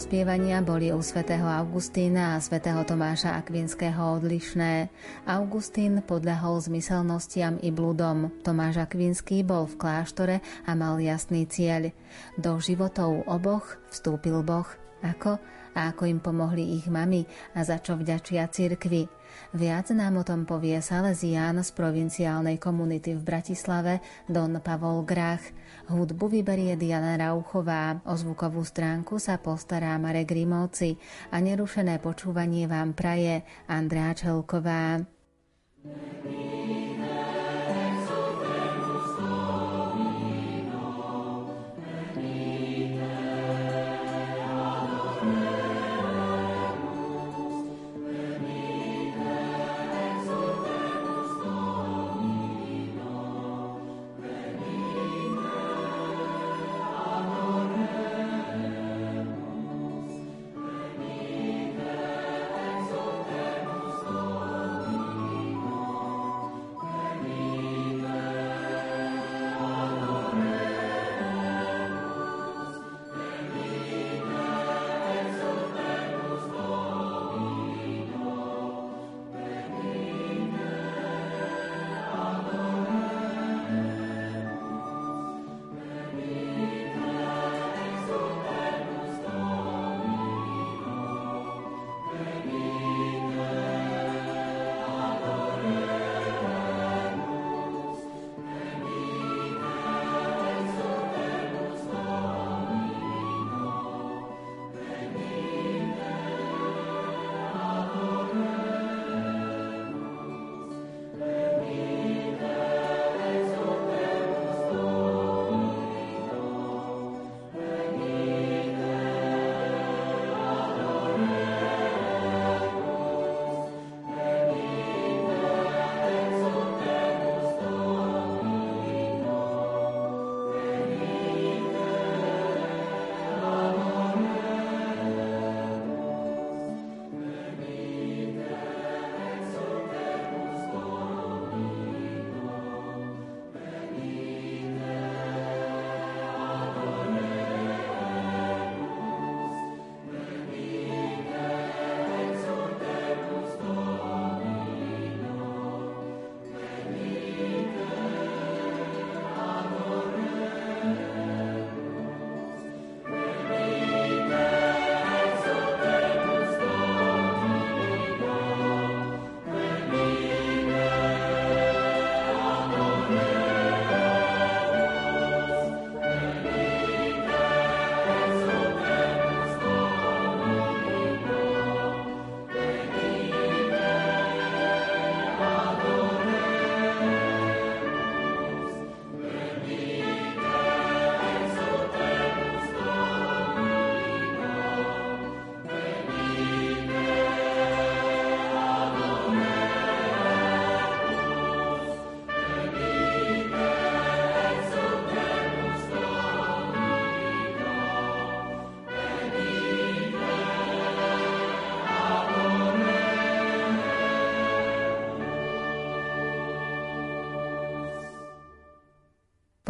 obdobie dospievania boli u svätého Augustína a svätého Tomáša Akvinského odlišné. Augustín podľahol zmyselnostiam i bludom. Tomáš Akvinský bol v kláštore a mal jasný cieľ. Do životov oboch vstúpil Boh. Ako? A ako im pomohli ich mami a za čo vďačia cirkvi. Viac nám o tom povie Salesián z provinciálnej komunity v Bratislave Don Pavol Grach. Hudbu vyberie Diana Rauchová, o zvukovú stránku sa postará Marek Grimovci a nerušené počúvanie vám praje Andrá Čelková. Thank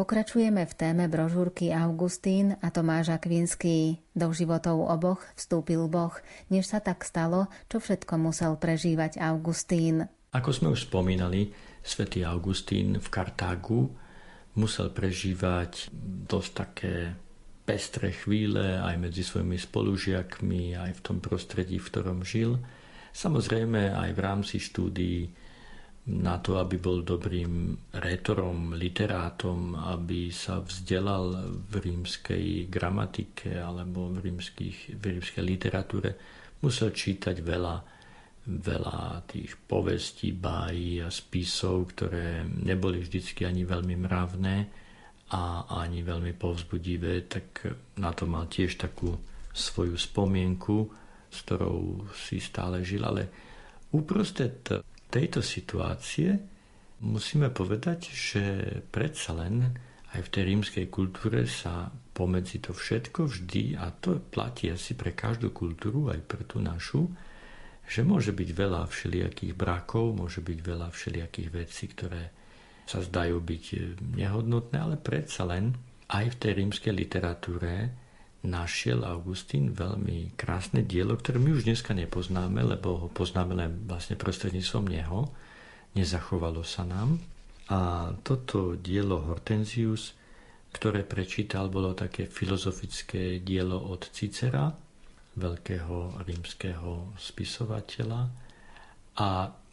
Pokračujeme v téme brožúrky Augustín a Tomáš Akvinský. Do životov oboch vstúpil Boh, než sa tak stalo, čo všetko musel prežívať Augustín. Ako sme už spomínali, svätý Augustín v Kartágu musel prežívať dosť také pestré chvíle aj medzi svojimi spolužiakmi, aj v tom prostredí, v ktorom žil. Samozrejme aj v rámci štúdií na to, aby bol dobrým rétorom, literátom, aby sa vzdelal v rímskej gramatike alebo v, rímskych, v rímskej literatúre, musel čítať veľa, veľa tých povestí, bájí a spisov, ktoré neboli vždycky ani veľmi mravné a ani veľmi povzbudivé, tak na to mal tiež takú svoju spomienku, s ktorou si stále žil, ale uprostred tejto situácie musíme povedať, že predsa len aj v tej rímskej kultúre sa pomedzi to všetko vždy, a to platí asi pre každú kultúru, aj pre tú našu, že môže byť veľa všelijakých brakov, môže byť veľa všelijakých vecí, ktoré sa zdajú byť nehodnotné, ale predsa len aj v tej rímskej literatúre našiel Augustín veľmi krásne dielo, ktoré my už dneska nepoznáme, lebo ho poznáme len vlastne prostredníctvom neho. Nezachovalo sa nám. A toto dielo Hortensius, ktoré prečítal, bolo také filozofické dielo od Cicera, veľkého rímskeho spisovateľa. A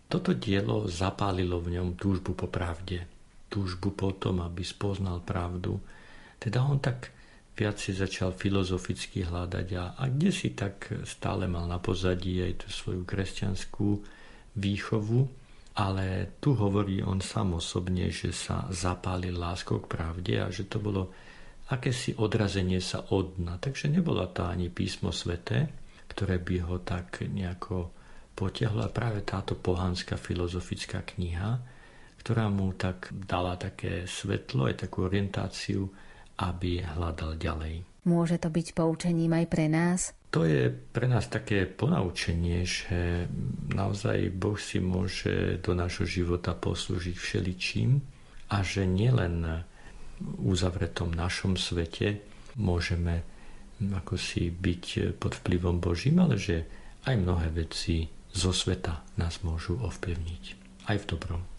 toto dielo zapálilo v ňom túžbu po pravde, túžbu po tom, aby spoznal pravdu. Teda on tak viac si začal filozoficky hľadať a, a kde si tak stále mal na pozadí aj tú svoju kresťanskú výchovu, ale tu hovorí on sám osobne, že sa zapálil láskou k pravde a že to bolo akési odrazenie sa od dna. Takže nebola to ani písmo sveté, ktoré by ho tak nejako potiahlo a práve táto pohanská filozofická kniha, ktorá mu tak dala také svetlo, aj takú orientáciu aby hľadal ďalej. Môže to byť poučením aj pre nás? To je pre nás také ponaučenie, že naozaj Boh si môže do nášho života poslúžiť všeličím a že nielen v uzavretom našom svete môžeme ako si byť pod vplyvom Božím, ale že aj mnohé veci zo sveta nás môžu ovplyvniť. Aj v dobrom.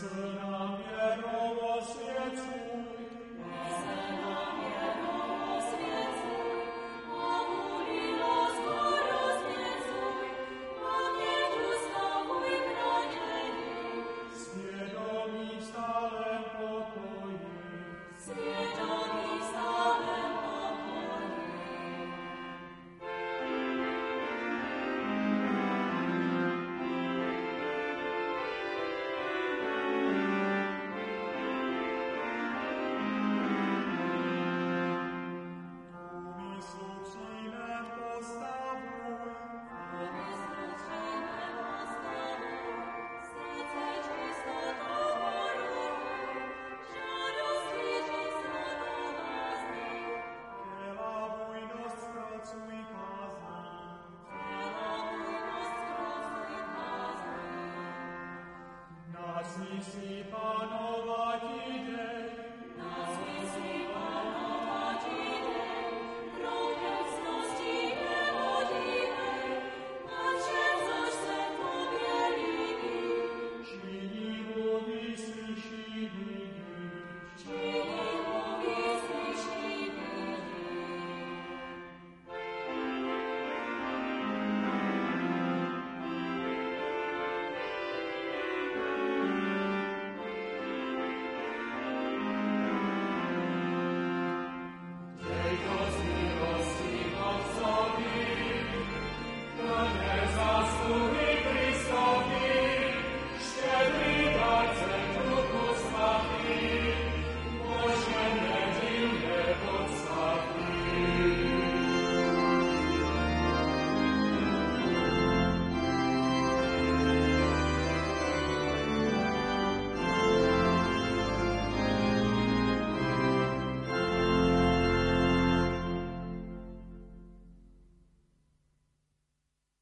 So.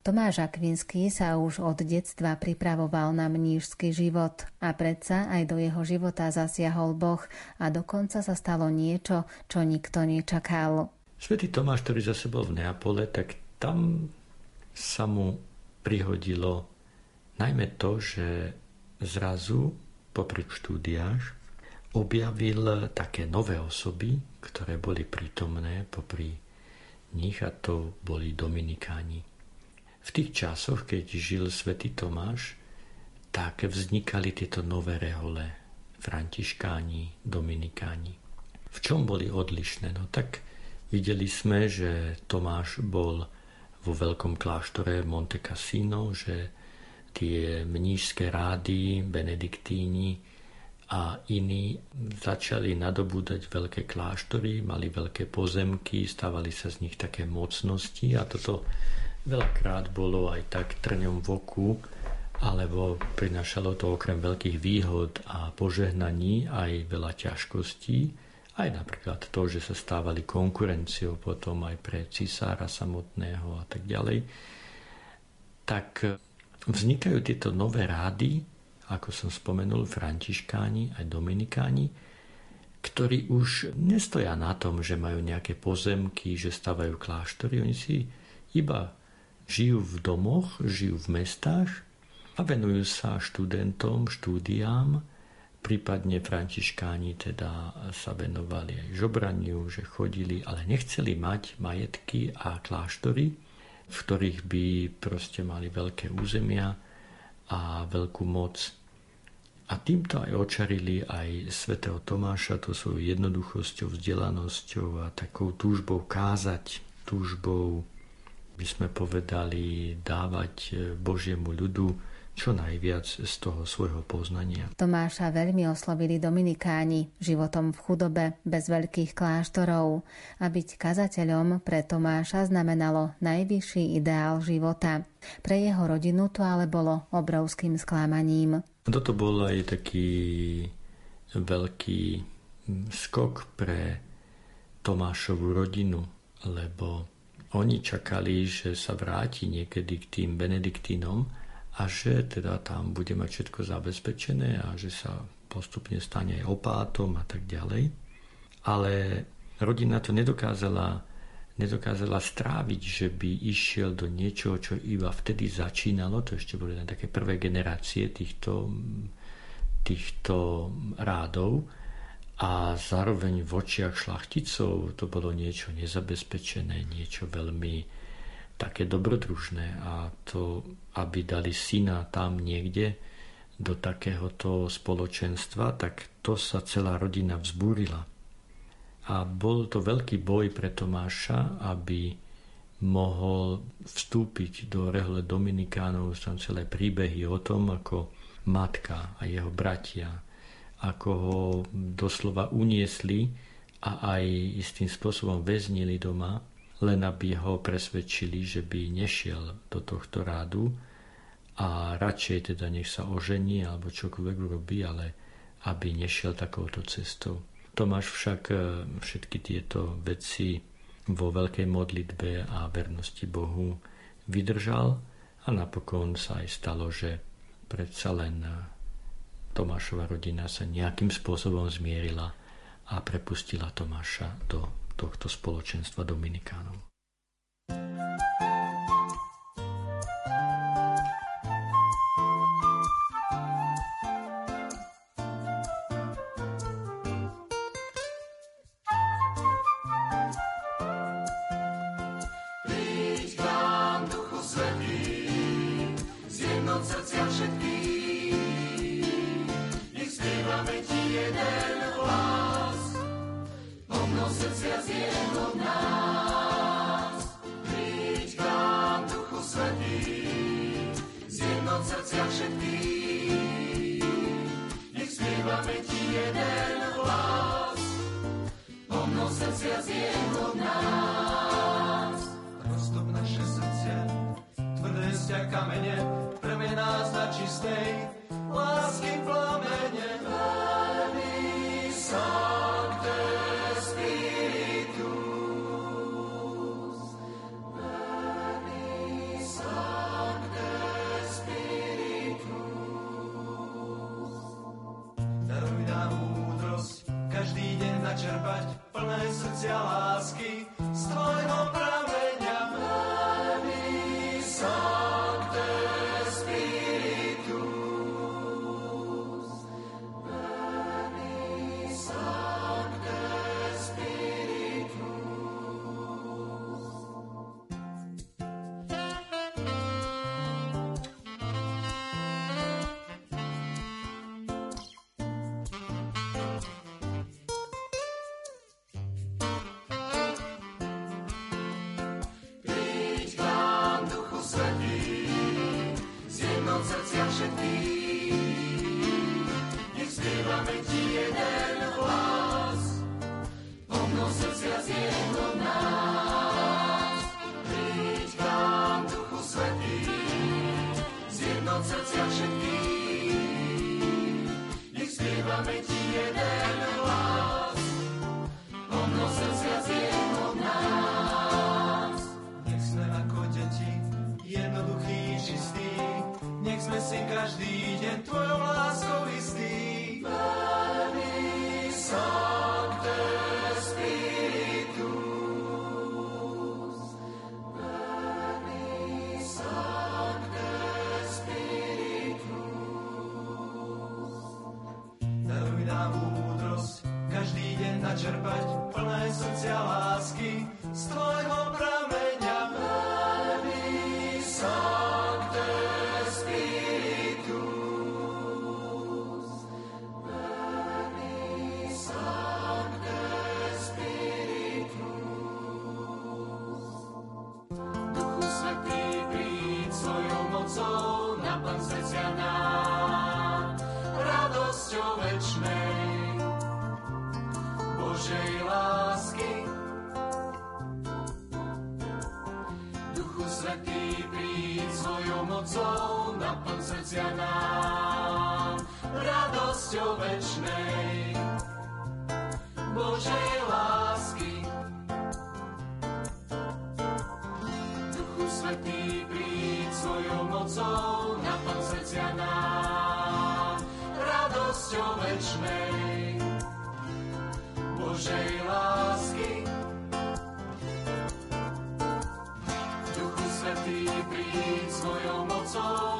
Tomáš Akvinský sa už od detstva pripravoval na mnížský život a predsa aj do jeho života zasiahol Boh a dokonca sa stalo niečo, čo nikto nečakal. Svetý Tomáš, ktorý zase bol v Neapole, tak tam sa mu prihodilo najmä to, že zrazu popri štúdiách objavil také nové osoby, ktoré boli prítomné popri nich a to boli Dominikáni. V tých časoch, keď žil svätý Tomáš, tak vznikali tieto nové rehole, františkáni, dominikáni. V čom boli odlišné? No tak videli sme, že Tomáš bol vo veľkom kláštore Monte Cassino, že tie mnížské rády, benediktíni a iní začali nadobúdať veľké kláštory, mali veľké pozemky, stávali sa z nich také mocnosti a toto veľakrát bolo aj tak trňom v oku, alebo prinašalo to okrem veľkých výhod a požehnaní aj veľa ťažkostí, aj napríklad to, že sa stávali konkurenciou potom aj pre cisára samotného a tak ďalej, tak vznikajú tieto nové rády, ako som spomenul, františkáni aj dominikáni, ktorí už nestoja na tom, že majú nejaké pozemky, že stavajú kláštory. Oni si iba žijú v domoch, žijú v mestách a venujú sa študentom, štúdiám, prípadne františkáni teda sa venovali aj žobraniu, že chodili, ale nechceli mať majetky a kláštory, v ktorých by proste mali veľké územia a veľkú moc. A týmto aj očarili aj svätého Tomáša, to svojou jednoduchosťou, vzdelanosťou a takou túžbou kázať, túžbou, by sme povedali, dávať Božiemu ľudu čo najviac z toho svojho poznania. Tomáša veľmi oslovili dominikáni životom v chudobe, bez veľkých kláštorov. A byť kazateľom pre Tomáša znamenalo najvyšší ideál života. Pre jeho rodinu to ale bolo obrovským sklamaním. Toto bol aj taký veľký skok pre Tomášovu rodinu, lebo oni čakali, že sa vráti niekedy k tým benediktínom, a že teda tam bude mať všetko zabezpečené a že sa postupne stane aj opátom a tak ďalej. Ale rodina to nedokázala, nedokázala stráviť, že by išiel do niečoho, čo iba vtedy začínalo. To ešte boli len také prvé generácie týchto, týchto rádov. A zároveň v očiach šlachticov to bolo niečo nezabezpečené, niečo veľmi také dobrodružné a to, aby dali syna tam niekde do takéhoto spoločenstva, tak to sa celá rodina vzbúrila. A bol to veľký boj pre Tomáša, aby mohol vstúpiť do rehole Dominikánov, tam celé príbehy o tom, ako matka a jeho bratia, ako ho doslova uniesli a aj istým spôsobom väznili doma, len aby ho presvedčili, že by nešiel do tohto rádu a radšej teda nech sa ožení alebo čokoľvek robí, ale aby nešiel takouto cestou. Tomáš však e, všetky tieto veci vo veľkej modlitbe a vernosti Bohu vydržal a napokon sa aj stalo, že predsa len Tomášova rodina sa nejakým spôsobom zmierila a prepustila Tomáša do tohto spoločenstva Dominikánov. Svetý, príď svojou mocou, naplň srdcia nám radosťou večnej Božej lásky. Duchu Svetý, príď svojou mocou, naplň srdcia nám radosťou večnej Božej lásky. Svojou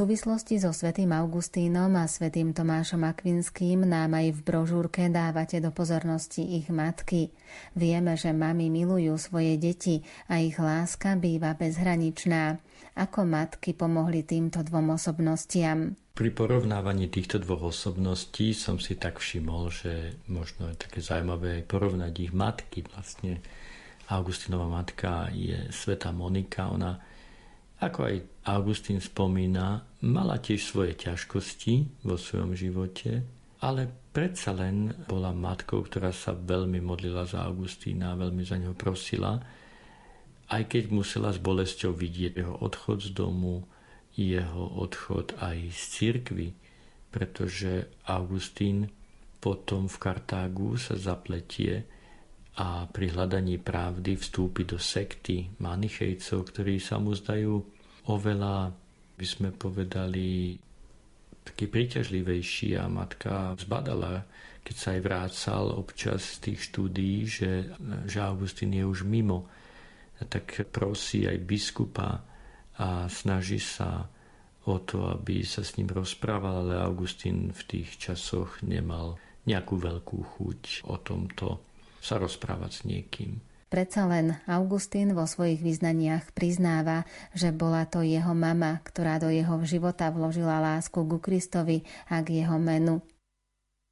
súvislosti so svätým Augustínom a svätým Tomášom Akvinským nám aj v brožúrke dávate do pozornosti ich matky. Vieme, že mami milujú svoje deti a ich láska býva bezhraničná. Ako matky pomohli týmto dvom osobnostiam? Pri porovnávaní týchto dvoch osobností som si tak všimol, že možno je také zaujímavé porovnať ich matky. Vlastne Augustinova matka je Sveta Monika, ona ako aj Augustín spomína, mala tiež svoje ťažkosti vo svojom živote, ale predsa len bola matkou, ktorá sa veľmi modlila za Augustína, veľmi za neho prosila, aj keď musela s bolesťou vidieť jeho odchod z domu, jeho odchod aj z cirkvy, pretože Augustín potom v Kartágu sa zapletie a pri hľadaní pravdy vstúpi do sekty manichejcov, ktorí sa mu zdajú oveľa, by sme povedali, taký príťažlivejší. A matka zbadala, keď sa aj vrácal občas z tých štúdií, že, že Augustín je už mimo, tak prosí aj biskupa a snaží sa o to, aby sa s ním rozprával, ale Augustín v tých časoch nemal nejakú veľkú chuť o tomto sa rozprávať s niekým. Predsa len Augustín vo svojich vyznaniach priznáva, že bola to jeho mama, ktorá do jeho života vložila lásku ku Kristovi a k jeho menu.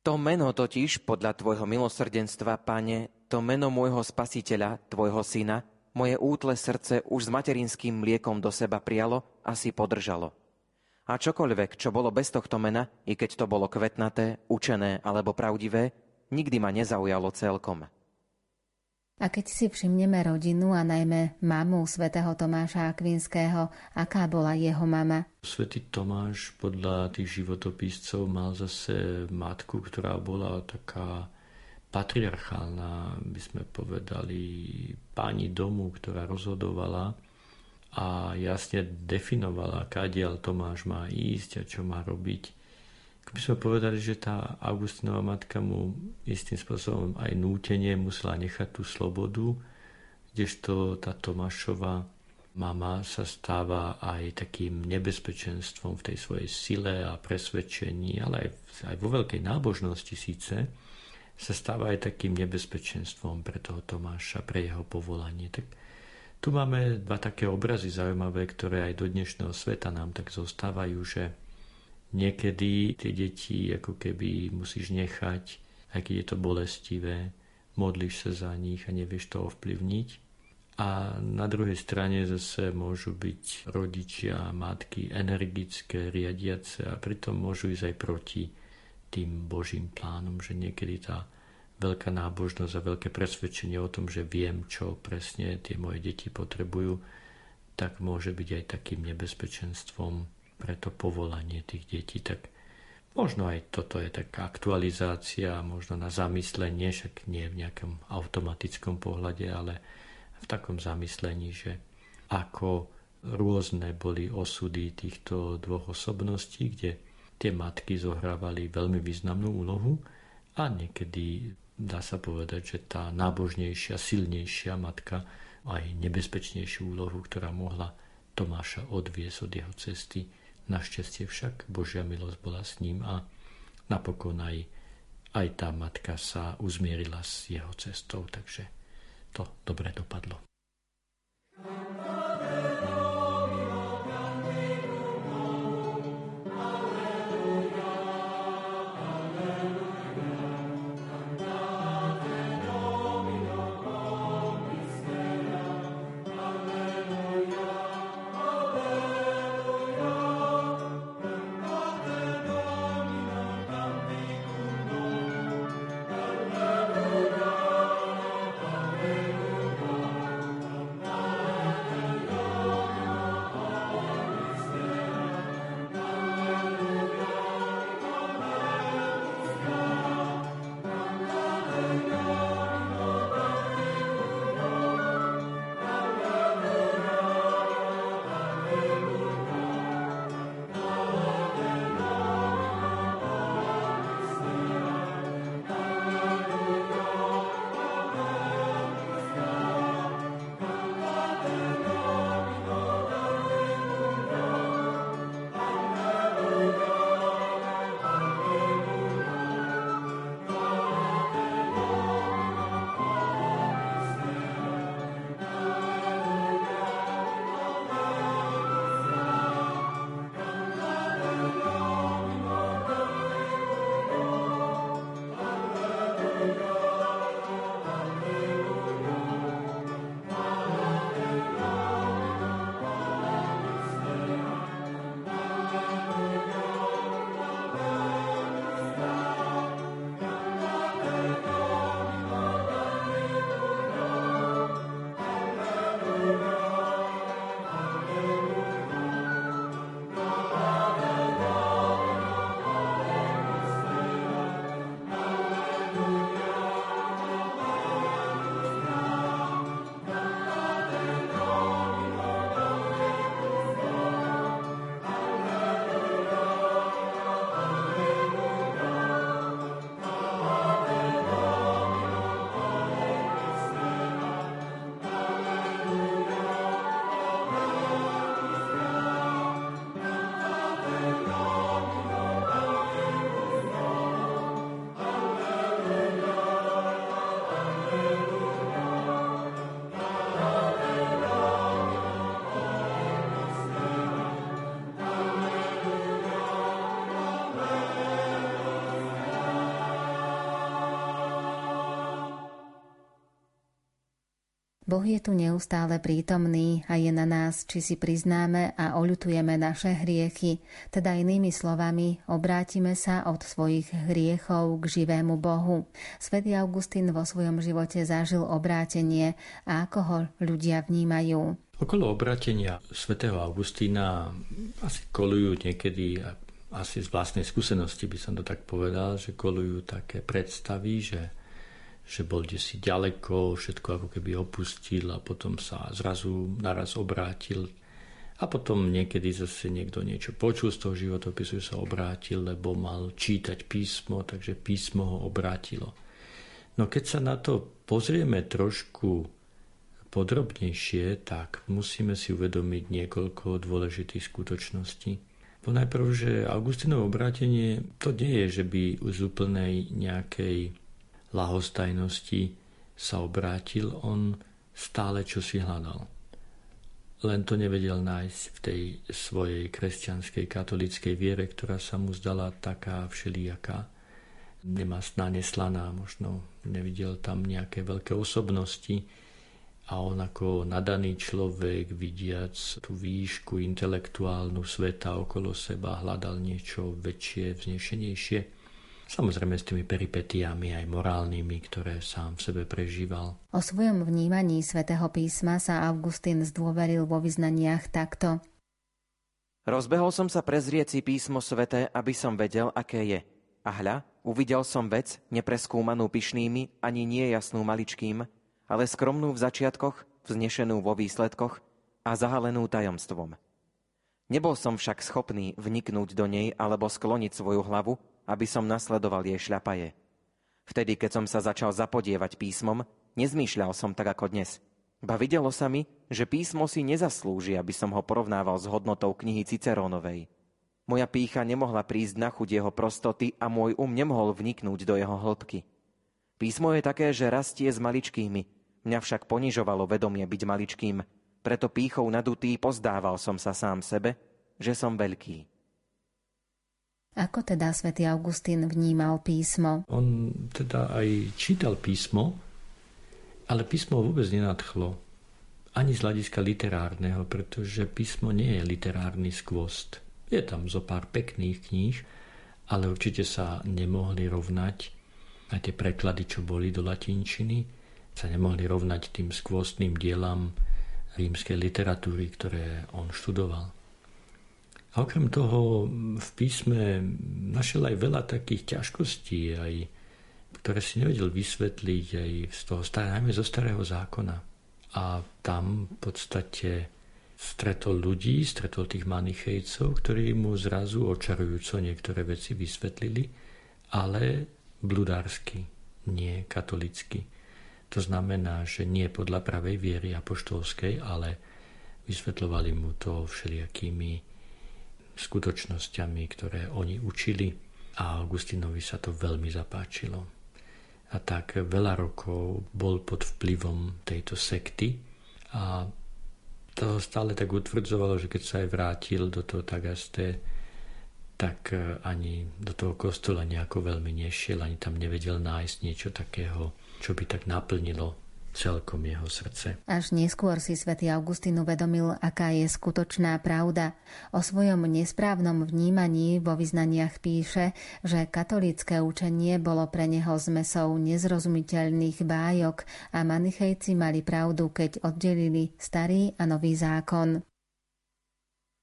To meno totiž, podľa tvojho milosrdenstva, pane, to meno môjho spasiteľa, tvojho syna, moje útle srdce už s materinským mliekom do seba prijalo a si podržalo. A čokoľvek, čo bolo bez tohto mena, i keď to bolo kvetnaté, učené alebo pravdivé, nikdy ma nezaujalo celkom. A keď si všimneme rodinu a najmä mamu svätého Tomáša Akvinského, aká bola jeho mama? Svetý Tomáš podľa tých životopiscov mal zase matku, ktorá bola taká patriarchálna, by sme povedali, pani domu, ktorá rozhodovala a jasne definovala, kadiaľ Tomáš má ísť a čo má robiť. By sme povedali, že tá Augustinová matka mu istým spôsobom aj nútenie musela nechať tú slobodu, kdežto tá Tomášová mama sa stáva aj takým nebezpečenstvom v tej svojej sile a presvedčení, ale aj, aj vo veľkej nábožnosti síce, sa stáva aj takým nebezpečenstvom pre toho Tomáša, pre jeho povolanie. Tak tu máme dva také obrazy zaujímavé, ktoré aj do dnešného sveta nám tak zostávajú, že Niekedy tie deti ako keby musíš nechať, aj keď je to bolestivé, modlíš sa za nich a nevieš to ovplyvniť. A na druhej strane zase môžu byť rodičia a matky energické, riadiace a pritom môžu ísť aj proti tým Božím plánom, že niekedy tá veľká nábožnosť a veľké presvedčenie o tom, že viem, čo presne tie moje deti potrebujú, tak môže byť aj takým nebezpečenstvom pre to povolanie tých detí, tak možno aj toto je taká aktualizácia, možno na zamyslenie, však nie v nejakom automatickom pohľade, ale v takom zamyslení, že ako rôzne boli osudy týchto dvoch osobností, kde tie matky zohrávali veľmi významnú úlohu a niekedy dá sa povedať, že tá nábožnejšia, silnejšia matka aj nebezpečnejšiu úlohu, ktorá mohla Tomáša odviesť od jeho cesty, Našťastie však Božia milosť bola s ním a napokon aj, aj tá matka sa uzmierila s jeho cestou, takže to dobre dopadlo. Boh je tu neustále prítomný a je na nás, či si priznáme a oľutujeme naše hriechy, teda inými slovami, obrátime sa od svojich hriechov k živému Bohu. Svetý Augustín vo svojom živote zažil obrátenie a ako ho ľudia vnímajú. Okolo obrátenia svätého Augustína asi kolujú niekedy asi z vlastnej skúsenosti by som to tak povedal, že kolujú také predstavy, že že bol si ďaleko, všetko ako keby opustil a potom sa zrazu naraz obrátil A potom niekedy zase niekto niečo počul z toho životopisu, sa obrátil, lebo mal čítať písmo, takže písmo ho obrátilo. No keď sa na to pozrieme trošku podrobnejšie, tak musíme si uvedomiť niekoľko dôležitých skutočností. Po najprv, že Augustinovo obrátenie to nie je, že by z úplnej nejakej lahostajnosti sa obrátil, on stále čo si hľadal. Len to nevedel nájsť v tej svojej kresťanskej katolíckej viere, ktorá sa mu zdala taká všelijaká. Nemastná, neslaná, možno nevidel tam nejaké veľké osobnosti. A on ako nadaný človek, vidiac tú výšku intelektuálnu sveta okolo seba, hľadal niečo väčšie, vznešenejšie Samozrejme s tými peripetiami aj morálnymi, ktoré sám v sebe prežíval. O svojom vnímaní svätého písma sa Augustín zdôveril vo vyznaniach takto. Rozbehol som sa prezrieť si písmo sveté, aby som vedel, aké je. A hľa, uvidel som vec, nepreskúmanú pyšnými, ani nie jasnú maličkým, ale skromnú v začiatkoch, vznešenú vo výsledkoch a zahalenú tajomstvom. Nebol som však schopný vniknúť do nej alebo skloniť svoju hlavu, aby som nasledoval jej šľapaje. Vtedy, keď som sa začal zapodievať písmom, nezmýšľal som tak ako dnes. Ba videlo sa mi, že písmo si nezaslúži, aby som ho porovnával s hodnotou knihy Cicerónovej. Moja pícha nemohla prísť na chuť jeho prostoty a môj um nemohol vniknúť do jeho hĺbky. Písmo je také, že rastie s maličkými. Mňa však ponižovalo vedomie byť maličkým, preto pýchou nadutý pozdával som sa sám sebe, že som veľký. Ako teda svätý Augustín vnímal písmo? On teda aj čítal písmo, ale písmo vôbec nenadchlo. Ani z hľadiska literárneho, pretože písmo nie je literárny skvost. Je tam zo pár pekných kníž, ale určite sa nemohli rovnať aj tie preklady, čo boli do latinčiny, sa nemohli rovnať tým skvostným dielam rímskej literatúry, ktoré on študoval. A okrem toho v písme našiel aj veľa takých ťažkostí, aj, ktoré si nevedel vysvetliť aj z toho najmä zo starého zákona. A tam v podstate stretol ľudí, stretol tých manichejcov, ktorí mu zrazu očarujúco niektoré veci vysvetlili, ale bludársky, nie katolicky. To znamená, že nie podľa pravej viery apoštolskej, ale vysvetľovali mu to všelijakými skutočnosťami, ktoré oni učili a Augustinovi sa to veľmi zapáčilo. A tak veľa rokov bol pod vplyvom tejto sekty a to stále tak utvrdzovalo, že keď sa aj vrátil do toho Tagaste, tak e, ani do toho kostola nejako veľmi nešiel, ani tam nevedel nájsť niečo takého, čo by tak naplnilo celkom jeho srdce. Až neskôr si svätý Augustín uvedomil, aká je skutočná pravda. O svojom nesprávnom vnímaní vo vyznaniach píše, že katolícke učenie bolo pre neho zmesou nezrozumiteľných bájok a manichejci mali pravdu, keď oddelili starý a nový zákon.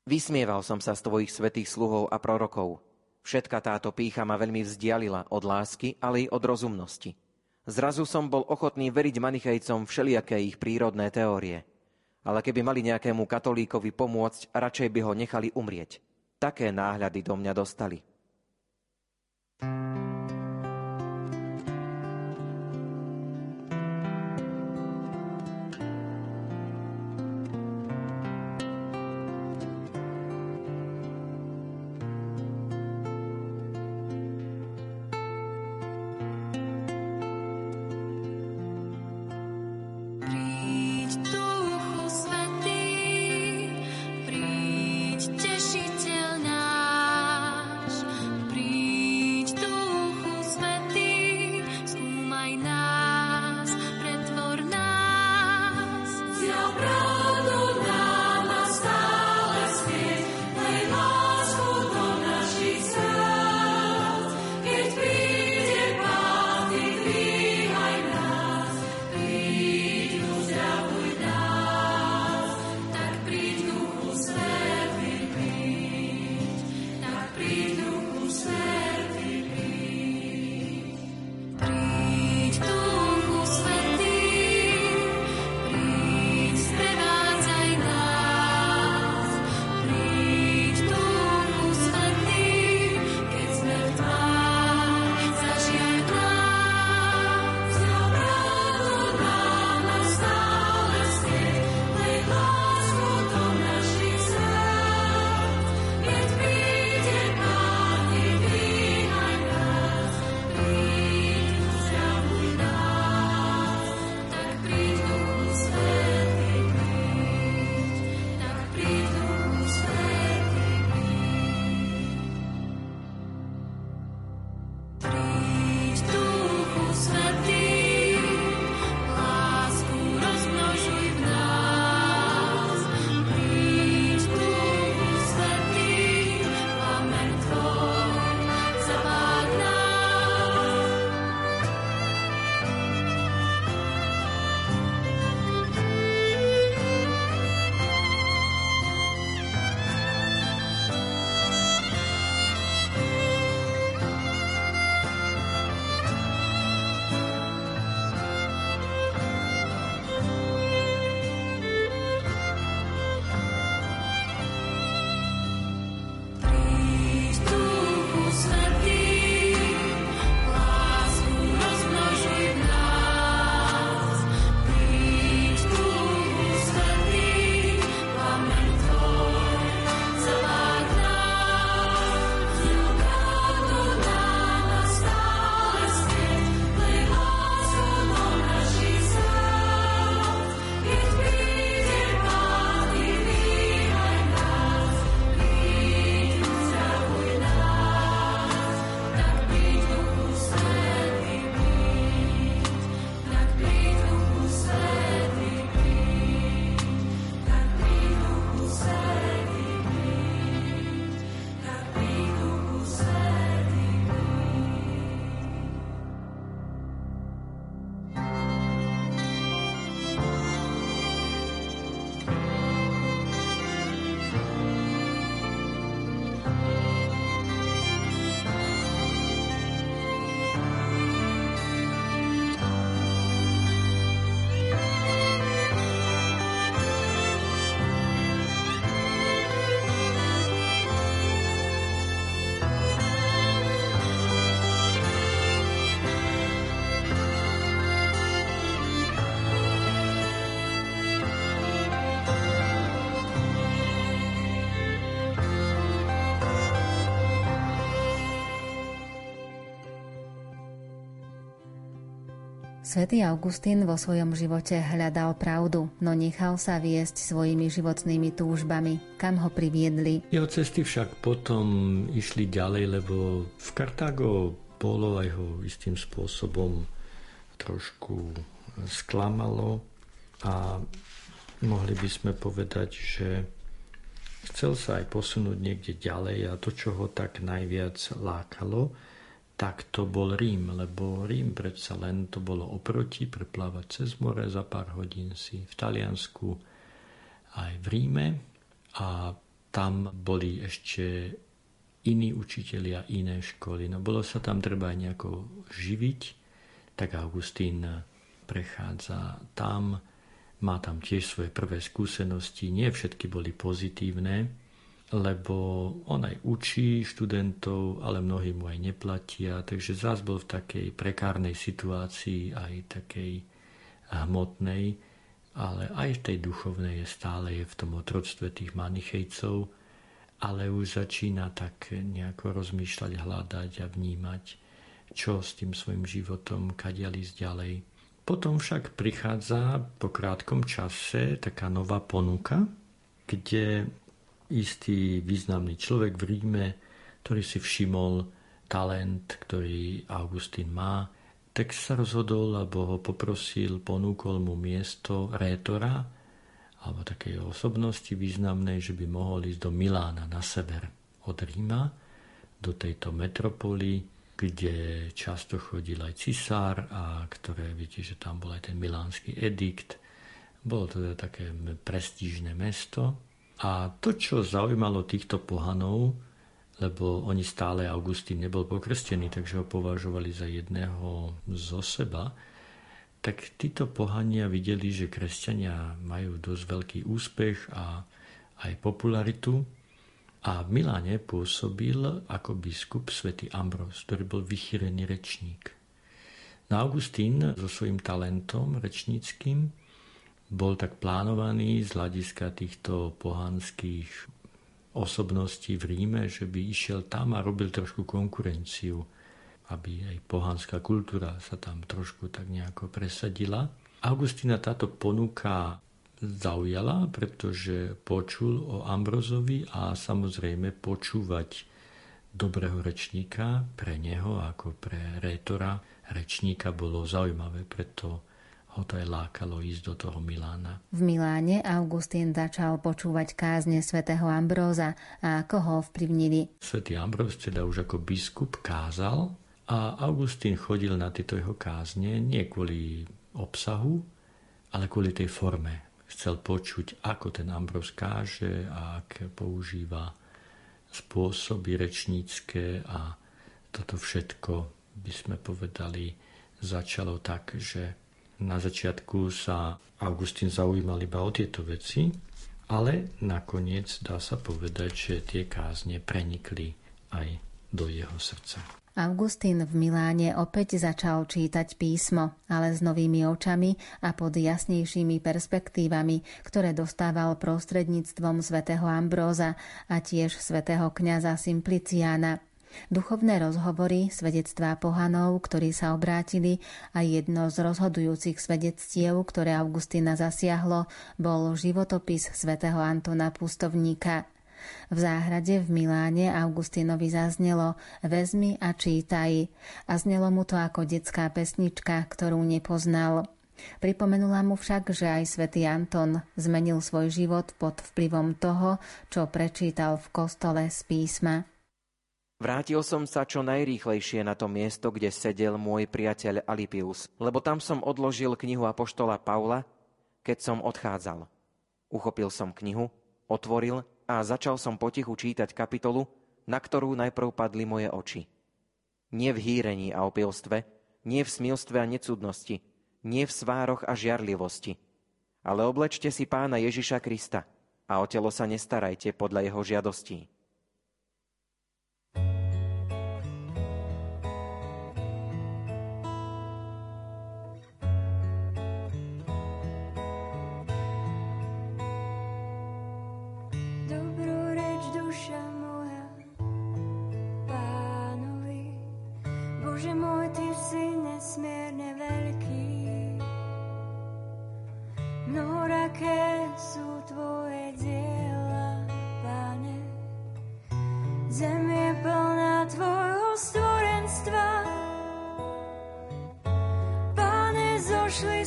Vysmieval som sa z tvojich svetých sluhov a prorokov. Všetka táto pícha ma veľmi vzdialila od lásky, ale i od rozumnosti. Zrazu som bol ochotný veriť manichejcom všelijaké ich prírodné teórie. Ale keby mali nejakému katolíkovi pomôcť, radšej by ho nechali umrieť. Také náhľady do mňa dostali. Svetý Augustín vo svojom živote hľadal pravdu, no nechal sa viesť svojimi životnými túžbami, kam ho priviedli. Jeho cesty však potom išli ďalej, lebo v Kartágo bolo aj ho istým spôsobom trošku sklamalo a mohli by sme povedať, že chcel sa aj posunúť niekde ďalej a to, čo ho tak najviac lákalo, tak to bol Rím, lebo Rím predsa len to bolo oproti, preplávať cez more za pár hodín si v Taliansku aj v Ríme. A tam boli ešte iní učitelia, iné školy. No bolo sa tam treba aj nejako živiť, tak Augustín prechádza tam, má tam tiež svoje prvé skúsenosti, nie všetky boli pozitívne, lebo on aj učí študentov, ale mnohí mu aj neplatia, takže zás bol v takej prekárnej situácii, aj takej hmotnej, ale aj v tej duchovnej je stále je v tom otroctve tých manichejcov, ale už začína tak nejako rozmýšľať, hľadať a vnímať, čo s tým svojim životom, kadiaľ ísť ďalej. Potom však prichádza po krátkom čase taká nová ponuka, kde istý významný človek v Ríme, ktorý si všimol talent, ktorý Augustín má, tak sa rozhodol, alebo ho poprosil, ponúkol mu miesto rétora, alebo takej osobnosti významnej, že by mohol ísť do Milána na sever od Ríma, do tejto metropoly, kde často chodil aj cisár a ktoré, viete, že tam bol aj ten milánsky edikt. Bolo to teda také prestížne mesto a to, čo zaujímalo týchto pohanov, lebo oni stále, Augustín nebol pokrstený, takže ho považovali za jedného zo seba, tak títo pohania videli, že kresťania majú dosť veľký úspech a aj popularitu. A v Miláne pôsobil ako biskup svätý Ambros, ktorý bol vychýrený rečník. No Augustín so svojím talentom rečníckým bol tak plánovaný z hľadiska týchto pohanských osobností v Ríme, že by išiel tam a robil trošku konkurenciu, aby aj pohanská kultúra sa tam trošku tak nejako presadila. Augustina táto ponuka zaujala, pretože počul o Ambrozovi a samozrejme počúvať dobrého rečníka pre neho ako pre rétora rečníka bolo zaujímavé, preto ho to aj lákalo ísť do toho Milána. V Miláne Augustín začal počúvať kázne svätého Ambróza a ako ho vplyvnili. Svetý Ambróz teda už ako biskup kázal a Augustín chodil na tieto jeho kázne nie kvôli obsahu, ale kvôli tej forme. Chcel počuť, ako ten Ambróz káže a ak používa spôsoby rečnícke a toto všetko by sme povedali začalo tak, že na začiatku sa Augustín zaujímal iba o tieto veci, ale nakoniec dá sa povedať, že tie kázne prenikli aj do jeho srdca. Augustín v Miláne opäť začal čítať písmo, ale s novými očami a pod jasnejšími perspektívami, ktoré dostával prostredníctvom svätého Ambróza a tiež svätého kňaza Simpliciána. Duchovné rozhovory, svedectvá pohanov, ktorí sa obrátili a jedno z rozhodujúcich svedectiev, ktoré Augustína zasiahlo, bol životopis svätého Antona Pustovníka. V záhrade v Miláne Augustínovi zaznelo Vezmi a čítaj a znelo mu to ako detská pesnička, ktorú nepoznal. Pripomenula mu však, že aj svätý Anton zmenil svoj život pod vplyvom toho, čo prečítal v kostole z písma. Vrátil som sa čo najrýchlejšie na to miesto, kde sedel môj priateľ Alipius, lebo tam som odložil knihu Apoštola Paula, keď som odchádzal. Uchopil som knihu, otvoril a začal som potichu čítať kapitolu, na ktorú najprv padli moje oči. Nie v hýrení a opilstve, nie v smilstve a necudnosti, nie v svároch a žiarlivosti, ale oblečte si pána Ježiša Krista a o telo sa nestarajte podľa jeho žiadostí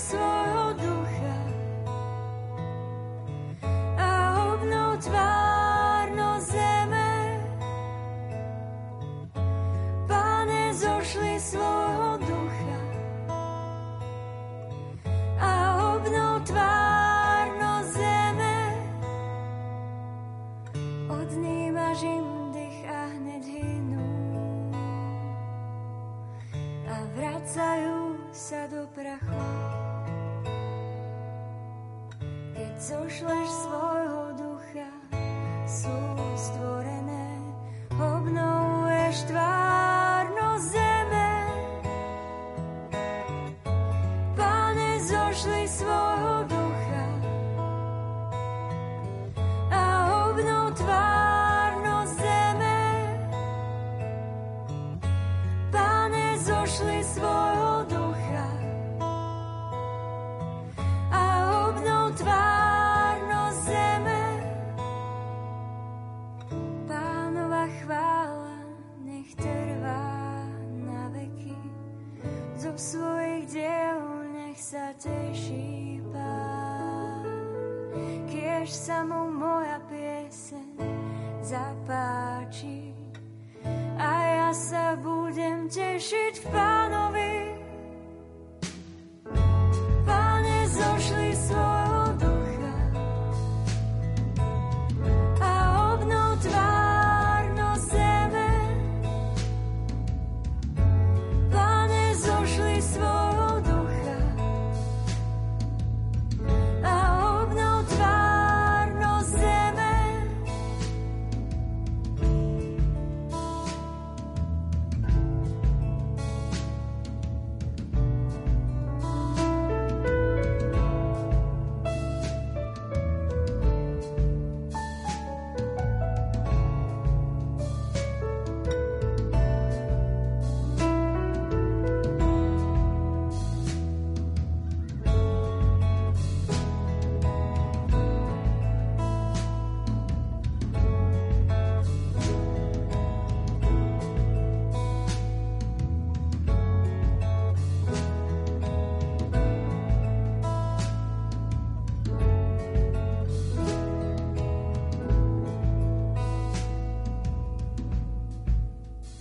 svojho ducha a obnov tvárno zeme. Pane, zošli svojho ducha a obnov tvárno zeme. Odnímaš im dých a hneď hynú a vracajú sa do prachu. Zošleš svojho ducha, sú stvorené, obnovuješ tvárno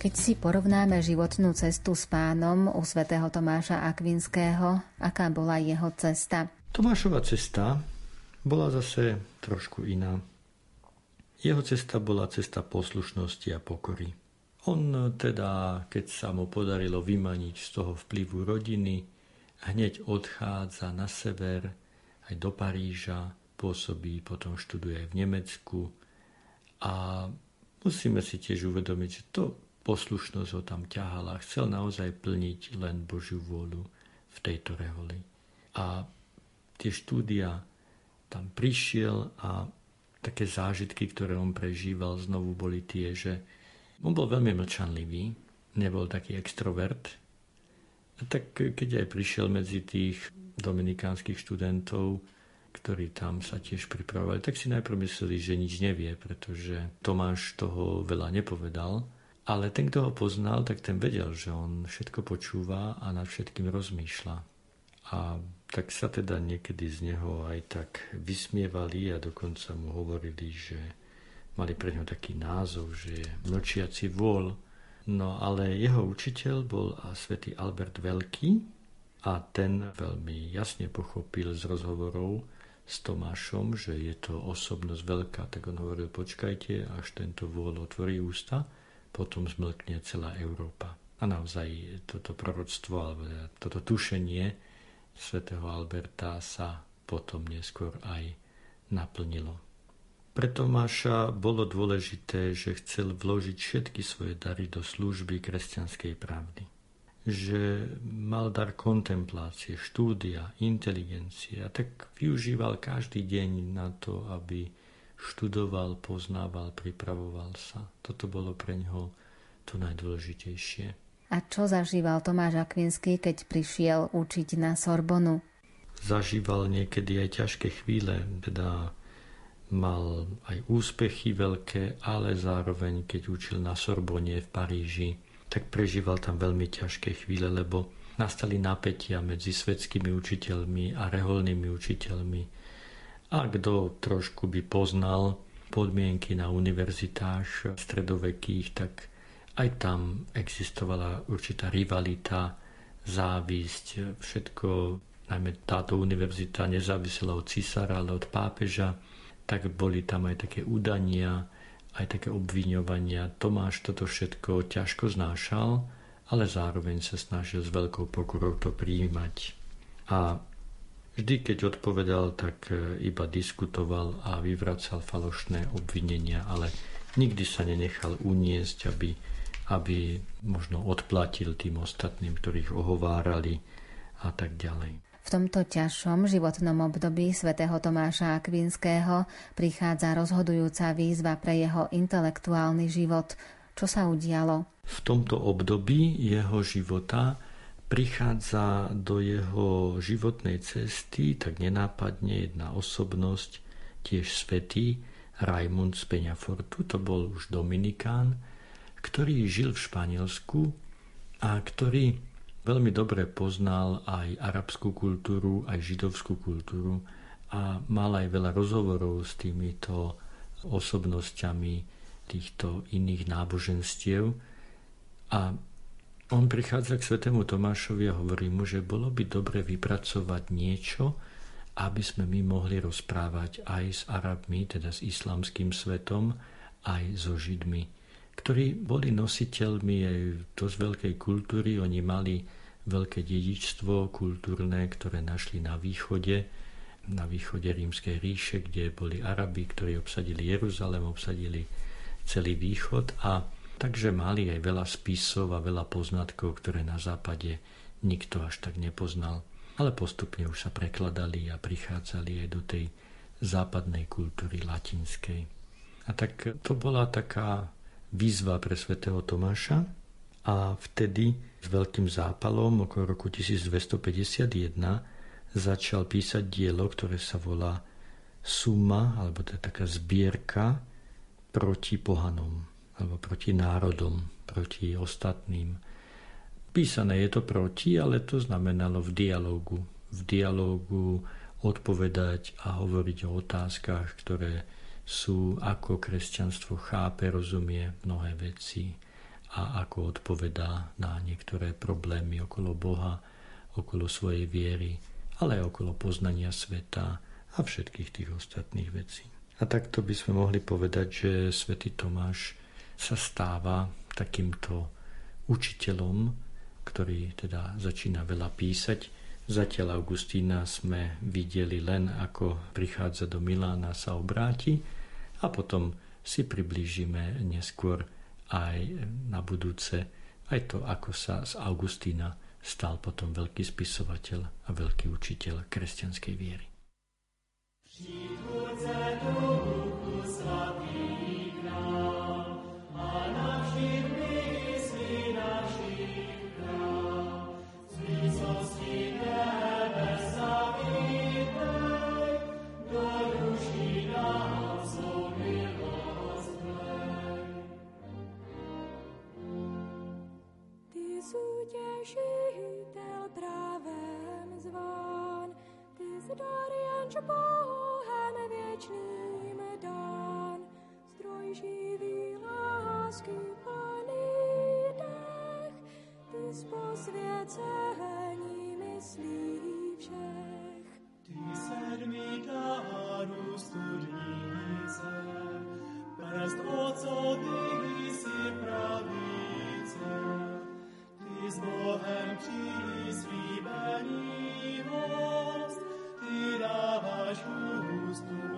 Keď si porovnáme životnú cestu s pánom u svätého Tomáša Akvinského, aká bola jeho cesta? Tomášova cesta bola zase trošku iná. Jeho cesta bola cesta poslušnosti a pokory. On teda, keď sa mu podarilo vymaniť z toho vplyvu rodiny, hneď odchádza na sever, aj do Paríža, pôsobí, potom študuje v Nemecku a musíme si tiež uvedomiť, že to poslušnosť ho tam ťahala. Chcel naozaj plniť len Božiu vôľu v tejto reholi. A tie štúdia tam prišiel a také zážitky, ktoré on prežíval, znovu boli tie, že on bol veľmi mlčanlivý, nebol taký extrovert. A tak keď aj prišiel medzi tých dominikánskych študentov, ktorí tam sa tiež pripravovali, tak si najprv mysleli, že nič nevie, pretože Tomáš toho veľa nepovedal. Ale ten, kto ho poznal, tak ten vedel, že on všetko počúva a nad všetkým rozmýšľa. A tak sa teda niekedy z neho aj tak vysmievali a dokonca mu hovorili, že mali pre ňo taký názov, že je mlčiaci vôľ. No ale jeho učiteľ bol svätý Albert Veľký a ten veľmi jasne pochopil z rozhovorov s Tomášom, že je to osobnosť veľká, tak on hovoril, počkajte, až tento vôľ otvorí ústa, potom zmlkne celá Európa. A naozaj toto proroctvo, alebo toto tušenie svätého Alberta sa potom neskôr aj naplnilo. Pre Tomáša bolo dôležité, že chcel vložiť všetky svoje dary do služby kresťanskej pravdy. Že mal dar kontemplácie, štúdia, inteligencie a tak využíval každý deň na to, aby študoval, poznával, pripravoval sa. Toto bolo pre ňoho to najdôležitejšie. A čo zažíval Tomáš Akvinský, keď prišiel učiť na Sorbonu? zažíval niekedy aj ťažké chvíle, teda mal aj úspechy veľké, ale zároveň, keď učil na Sorbonne v Paríži, tak prežíval tam veľmi ťažké chvíle, lebo nastali napätia medzi svetskými učiteľmi a reholnými učiteľmi. A kto trošku by poznal podmienky na univerzitách stredovekých, tak aj tam existovala určitá rivalita, závisť, všetko, najmä táto univerzita nezávisela od císara, ale od pápeža tak boli tam aj také udania, aj také obviňovania. Tomáš toto všetko ťažko znášal, ale zároveň sa snažil s veľkou pokorou to prijímať. A vždy, keď odpovedal, tak e, iba diskutoval a vyvracal falošné obvinenia, ale nikdy sa nenechal uniesť, aby, aby možno odplatil tým ostatným, ktorých ohovárali a tak ďalej. V tomto ťažšom životnom období svätého Tomáša Akvinského prichádza rozhodujúca výzva pre jeho intelektuálny život. Čo sa udialo? V tomto období jeho života prichádza do jeho životnej cesty tak nenápadne jedna osobnosť, tiež svetý Raimund z Peňafortu, to bol už Dominikán, ktorý žil v Španielsku a ktorý veľmi dobre poznal aj arabskú kultúru, aj židovskú kultúru a mal aj veľa rozhovorov s týmito osobnosťami týchto iných náboženstiev. A on prichádza k svetému Tomášovi a hovorí mu, že bolo by dobre vypracovať niečo, aby sme my mohli rozprávať aj s Arabmi, teda s islamským svetom, aj so Židmi, ktorí boli nositeľmi aj dosť veľkej kultúry. Oni mali veľké dedičstvo kultúrne, ktoré našli na východe, na východe rímskej ríše, kde boli Arabi, ktorí obsadili Jeruzalem, obsadili celý východ a takže mali aj veľa spisov a veľa poznatkov, ktoré na západe nikto až tak nepoznal. Ale postupne už sa prekladali a prichádzali aj do tej západnej kultúry latinskej. A tak to bola taká výzva pre svätého Tomáša a vtedy s veľkým zápalom okolo roku 1251 začal písať dielo, ktoré sa volá Suma, alebo to je taká zbierka proti pohanom, alebo proti národom, proti ostatným. Písané je to proti, ale to znamenalo v dialogu. V dialogu odpovedať a hovoriť o otázkach, ktoré sú, ako kresťanstvo chápe, rozumie mnohé veci a ako odpovedá na niektoré problémy okolo Boha, okolo svojej viery, ale aj okolo poznania sveta a všetkých tých ostatných vecí. A takto by sme mohli povedať, že svätý Tomáš sa stáva takýmto učiteľom, ktorý teda začína veľa písať. Zatiaľ Augustína sme videli len, ako prichádza do Milána, sa obráti a potom si priblížime neskôr aj na budúce, aj to, ako sa z Augustína stal potom veľký spisovateľ a veľký učiteľ kresťanskej viery. Přijďte lásky plný dech, ty s posvěcením myslí všech. Ty sedmi dárů studnice, prst ocotý si pravice, ty s Bohem přislíbený host, ty dáváš ústu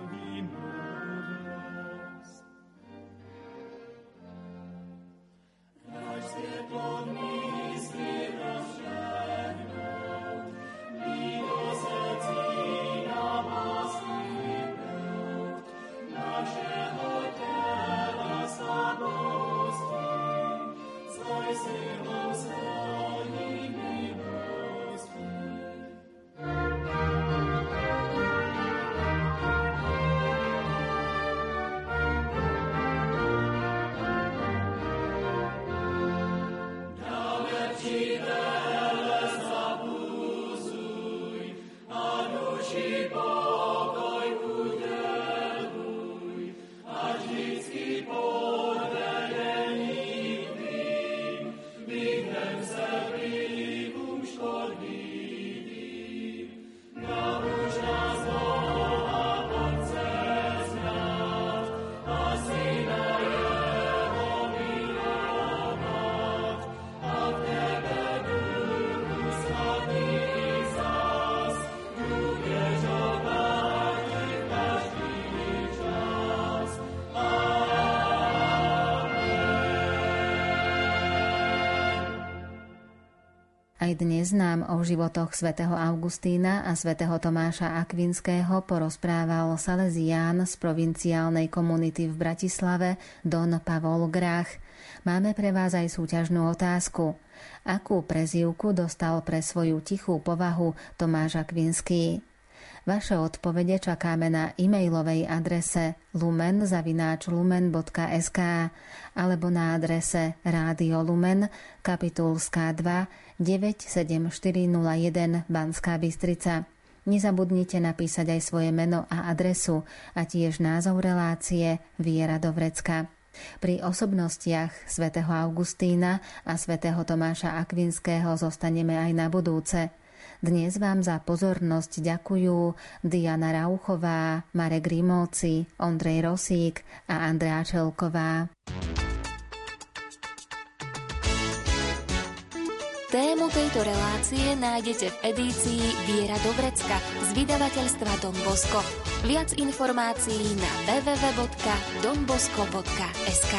dnes nám o životoch svätého Augustína a svätého Tomáša Akvinského porozprával Salesián z provinciálnej komunity v Bratislave Don Pavol Grach. Máme pre vás aj súťažnú otázku. Akú prezývku dostal pre svoju tichú povahu Tomáš Akvinský? Vaše odpovede čakáme na e-mailovej adrese lumen.lumen.sk alebo na adrese Rádio Lumen, kapitulská 2, 97401 Banská Bystrica. Nezabudnite napísať aj svoje meno a adresu a tiež názov relácie Viera do Vrecka. Pri osobnostiach svätého Augustína a svätého Tomáša Akvinského zostaneme aj na budúce – dnes vám za pozornosť ďakujú Diana Rauchová, Marek Rimóci, Ondrej Rosík a Andrea Čelková. Tému tejto relácie nájdete v edícii Viera do Vrecka z vydavateľstva Don Bosco. Viac informácií na www.donbosco.sk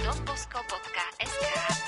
donbosco.sk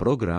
программ